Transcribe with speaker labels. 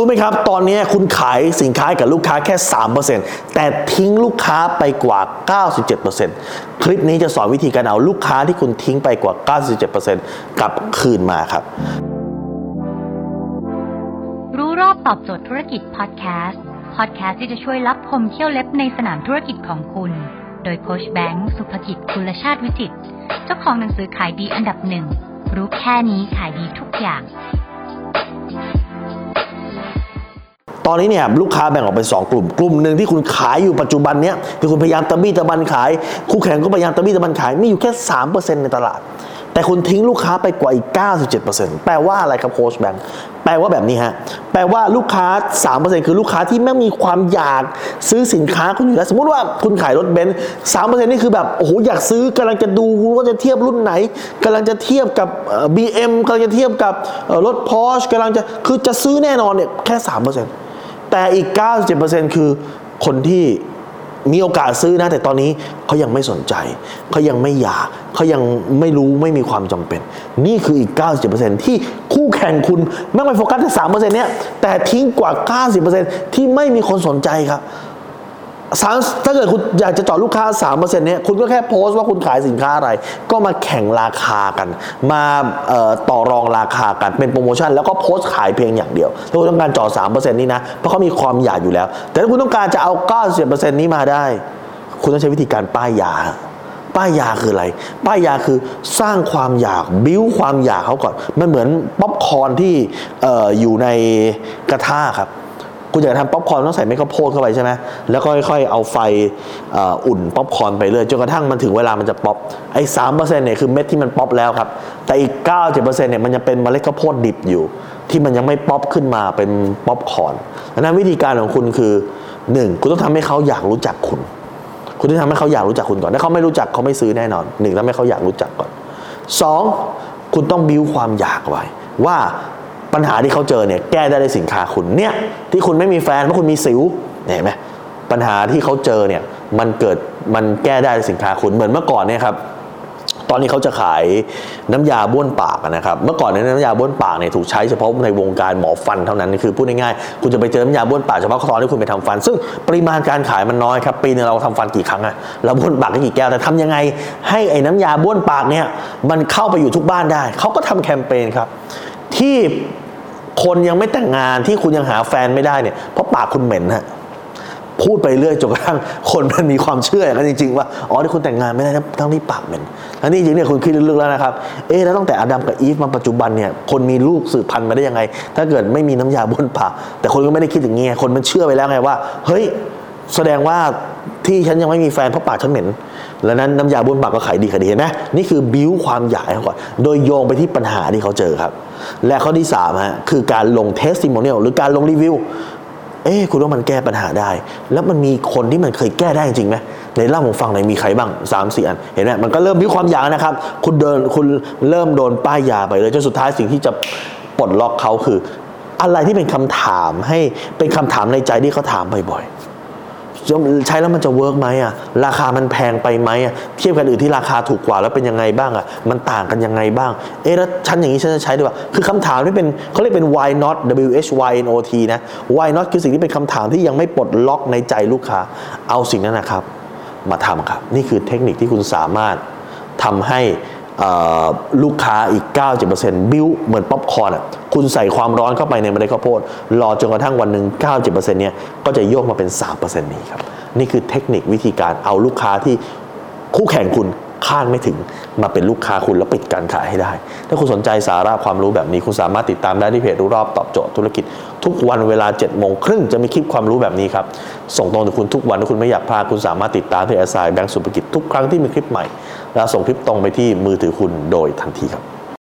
Speaker 1: รู้ไหมครับ ตอนนี้คุณขายสินค้าให้กับลูกค้าแค่ 3%แต่ทิ้งลูกค้าไปกว่า 97%คลิปนี้จะสอนวิธีการเอาลูกค้าที่คุณทิ้งไปกว่า 97%กลับคืนมาครับ
Speaker 2: รู้รอบตอบโจทย์ธุรกิจพอดแคสต์พอดแคสต์ที่จะช่วยรับพมเที่ยวเล็บในสนามธุรกิจของคุณ โดยโคชแบงค์สุภกิจคุลชาติวิจิตเจ้าของหนังสือขายดีอันดับหนึ่งรู้แค่นี้ขายดีทุกอย่าง
Speaker 1: ตอนนี้เนี่ยลูกค้าแบ่งออกเป็น2กลุ่ม กลุ่มหนึ่งที่คุณขายอยู่ปัจจุบันเนี้ยที่คุณพยายามตะบี้ตะบันขาย คู่แข่งก็พยายามตะบี้ตะบันขายมีอยู่แค่3%ในตลาด แต่คุณทิ้งลูกค้าไปกว่าอีก 97%แปลว่าอะไรครับโค้ชแบงค์แปลว่าแบบนี้ฮะ แปลว่าลูกค้า 3%คือลูกค้าที่ไม่มีความอยากซื้อสินค้าคุณอยู่แล้ว สมมุติว่าคุณขายรถเบนซ์3%นี่คือแบบ โอ้โห อยากซื้อกำลังจะดูว่าจะเทียบรุ่นไหนกำลังจะเทียบกับเอ่อ BM กำลังจะเทียบกับเอ่อรถ Porsche กำลังจะ คือจะซื้อแน่นอนเนี่ยแค่3% แต่อีก 97%คือคนที่มีโอกาสซื้อนะ แต่ตอนนี้เขายังไม่สนใจ เขายังไม่อยากเขายังไม่รู้ไม่มีความจำเป็น นี่คืออีก 97%ที่คู่แข่งคุณไม่ไปโฟกัสแค่3%เนี้ยแต่ทิ้งกว่า 90%ที่ไม่มีคนสนใจครับ สามถ้าเกิดคุณอยากจะเจาะลูกค้า 3%เนี้ยคุณก็แค่โพสต์ว่าคุณขายสินค้าอะไร ก็มาแข่งราคากัน มาต่อรองราคากันเป็นโปรโมชั่น แล้วก็โพสต์ขายเพียงอย่างเดียว ถ้าคุณต้องการเจาะ3%นี้นะ เพราะเขามีความอยากอยู่แล้ว แต่ถ้าคุณต้องการจะเอา 90%นี้มาได้ คุณต้องใช้วิธีการป้ายยา ป้ายยาคืออะไร ป้ายยาคือสร้างความอยากบิ้วความอยากเขาก่อน มันเหมือนป๊อปคอร์นที่อออยู่ในกระทะครับ คุณอยากทำป๊อปคอร์นต้องใส่เม็ดข้าวโพดเข้าไปใช่ไหมแล้วก็ค่อยๆเอาไฟอ,อุ่นป๊อปคอร์นไปเรื่อยจนกระทั่งมันถึงเวลามันจะป๊อปไอ้สามเปอร์เซ็นต์เนี่ยคือเม็ดที่มันป๊อปแล้วครับ แต่อีกเก้าเจ็ดเปอร์เซ็นต์เนี่ยมันยังเป็นเมล็ดข้าวโพดดิบอยู่ ที่มันยังไม่ป๊อปขึ้นมาเป็นป๊อปคอร์นดังนั้นวิธีการของคุณคือหนึ่งคุณต้องทำให้เขาอยากรู้จักคุณ คุณต้องทำให้เขาอยากรู้จักคุณก่อนถ้าเขาไม่รู้จักเขาไม่ซื้อแน่นอนหนึ่งทำให้เขาอยากรู้จักก่อนสองคุณต้องบิ้วความอยากไว้ว่า ปัญหาที่เขาเจอเนี่ยแก้ได้ด้วยสินค้าคุณเนี่ยที่คุณไม่มีแฟนเพราะคุณมีสิวเห็นไหมปัญหาที่เขาเจอเนี่ยมันเกิดมันแก้ได้ด้วยสินค้าคุณเหมือนเมื่อก่อนเนี่ยครับตอนนี้เขาจะขายน้ำยาบ้วนปากนะครับ เมื่อก่อนเนี่ยน้ำยาบ้วนปากเนี่ยถูกใช้เฉพาะในวงการหมอฟันเท่านั้นคือพูดง่ายๆคุณจะไปเจอน้ำยาบ้วนปากเฉพาะตอนที่คุณไปทำฟัน ซึ่งปริมาณการขายมันน้อยครับปีหนึงเราทำฟันกี่ครั้งอะเราบ้วนปากกี่แก้วแต่ทำยังไง ให้ไอ้น้ำยาบ้วนปากเนี่ยมันเข้าไปอยู่ทุกบ้านได้เขาก็ทำแคมเปญครับ ที่คนยังไม่แต่งงานที่คุณยังหาแฟนไม่ได้เนี่ยเพราะปากคุณเหม็นฮะพูดไปเรื่อยจนกระทั่งคนมันมีความเชื่ออย่างนั้นจริงๆว่าอ๋อที่คุณแต่งงานไม่ได้นะทั้งที่ปากเหม็นทั้งนี้จริงเนี่ยคุณคิดลึกๆแล้วนะครับ เอ๊ะแล้วตั้งแต่อดัมกับอีฟมาปัจจุบันเนี่ยคนมีลูกสืบพันธุ์มาได้ยังไง ถ้าเกิดไม่มีน้ำยาบ้วนปากแต่คนก็ไม่ได้คิดอย่างนี้ไงคนมันเชื่อไปแล้วไงว่า เฮ้ย แสดงว่าที่ฉันยังไม่มีแฟนเพราะปากฉันเหม็น แล้วนั้นน้ำยาบ้วนปากก็ขายดีขายดีเห็นไหมนี่คือบิ้วความอยากให้เขาก่อน โดยโยงไปที่ปัญหาที่เขาเจอครับ และข้อที่สามฮะคือการลงเทสติโมเนียลหรือการลงรีวิว เอ๊คุณว่ามันแก้ปัญหาได้ แล้วมันมีคนที่มันเคยแก้ได้จริงไหมในเล่าผมฟังหน่อยมีใครบ้าง3ามสี่อัน เห็นไหมมันก็เริ่มมีความอยากนะครับ คุณเดินคุณเริ่มโดนป้ายยาไปเลยจนสุดท้ายสิ่งที่จะปลดล็อกเขาคือ อะไรที่เป็นคำถามให้เป็นคำถามในใจที่เขาถามบ่อยๆ ใช้แล้วมันจะ work ไหมอะราคามันแพงไปไหมอะเทียบกันอื่นที่ราคาถูกกว่าแล้วเป็นยังไงบ้างอะมันต่างกันยังไงบ้าง เอ๊ะแล้วฉันอย่างนี้ฉันจะใช้ด้วยป่ะคือคำถามที่เป็นเขาเรียกเป็น why not w h y n o t นะ why not คือสิ่งที่เป็นคำถามที่ยังไม่ปลดล็อกในใจลูกค้า เอาสิ่งนั้นนะครับ มาทำครับ นี่คือเทคนิคที่คุณสามารถทำให้ ลูกค้าอีก 90%บิ้วเหมือนป๊อปคอร์นอะคุณใส่ความร้อนเข้าไปในเมล็ดข้าวโพดรอจนกระทั่งวันหนึ่ง90%เนี่ยก็จะโยกมาเป็น 3%นี้ครับ นี่คือเทคนิควิธีการเอาลูกค้าที่คู่แข่งคุณ คาดไม่ถึงมาเป็นลูกค้าคุณแล้วปิดการขายให้ได้ ถ้าคุณสนใจสาระความรู้แบบนี้คุณสามารถติดตามได้ที่เพจรู้รอบตอบโจทย์ธุรกิจ ทุกวันเวลา7โมงครึ่งจะมีคลิปความรู้แบบนี้ครับ ส่งตรงถึงคุณทุกวันถ้าคุณไม่อยากพลาดคุณสามารถติดตามที่แอสไซแบงก์สุภกิจทุกครั้งที่มีคลิปใหม่ แล้วส่งคลิปตรงไปที่มือถือคุณโดยทันทีครับ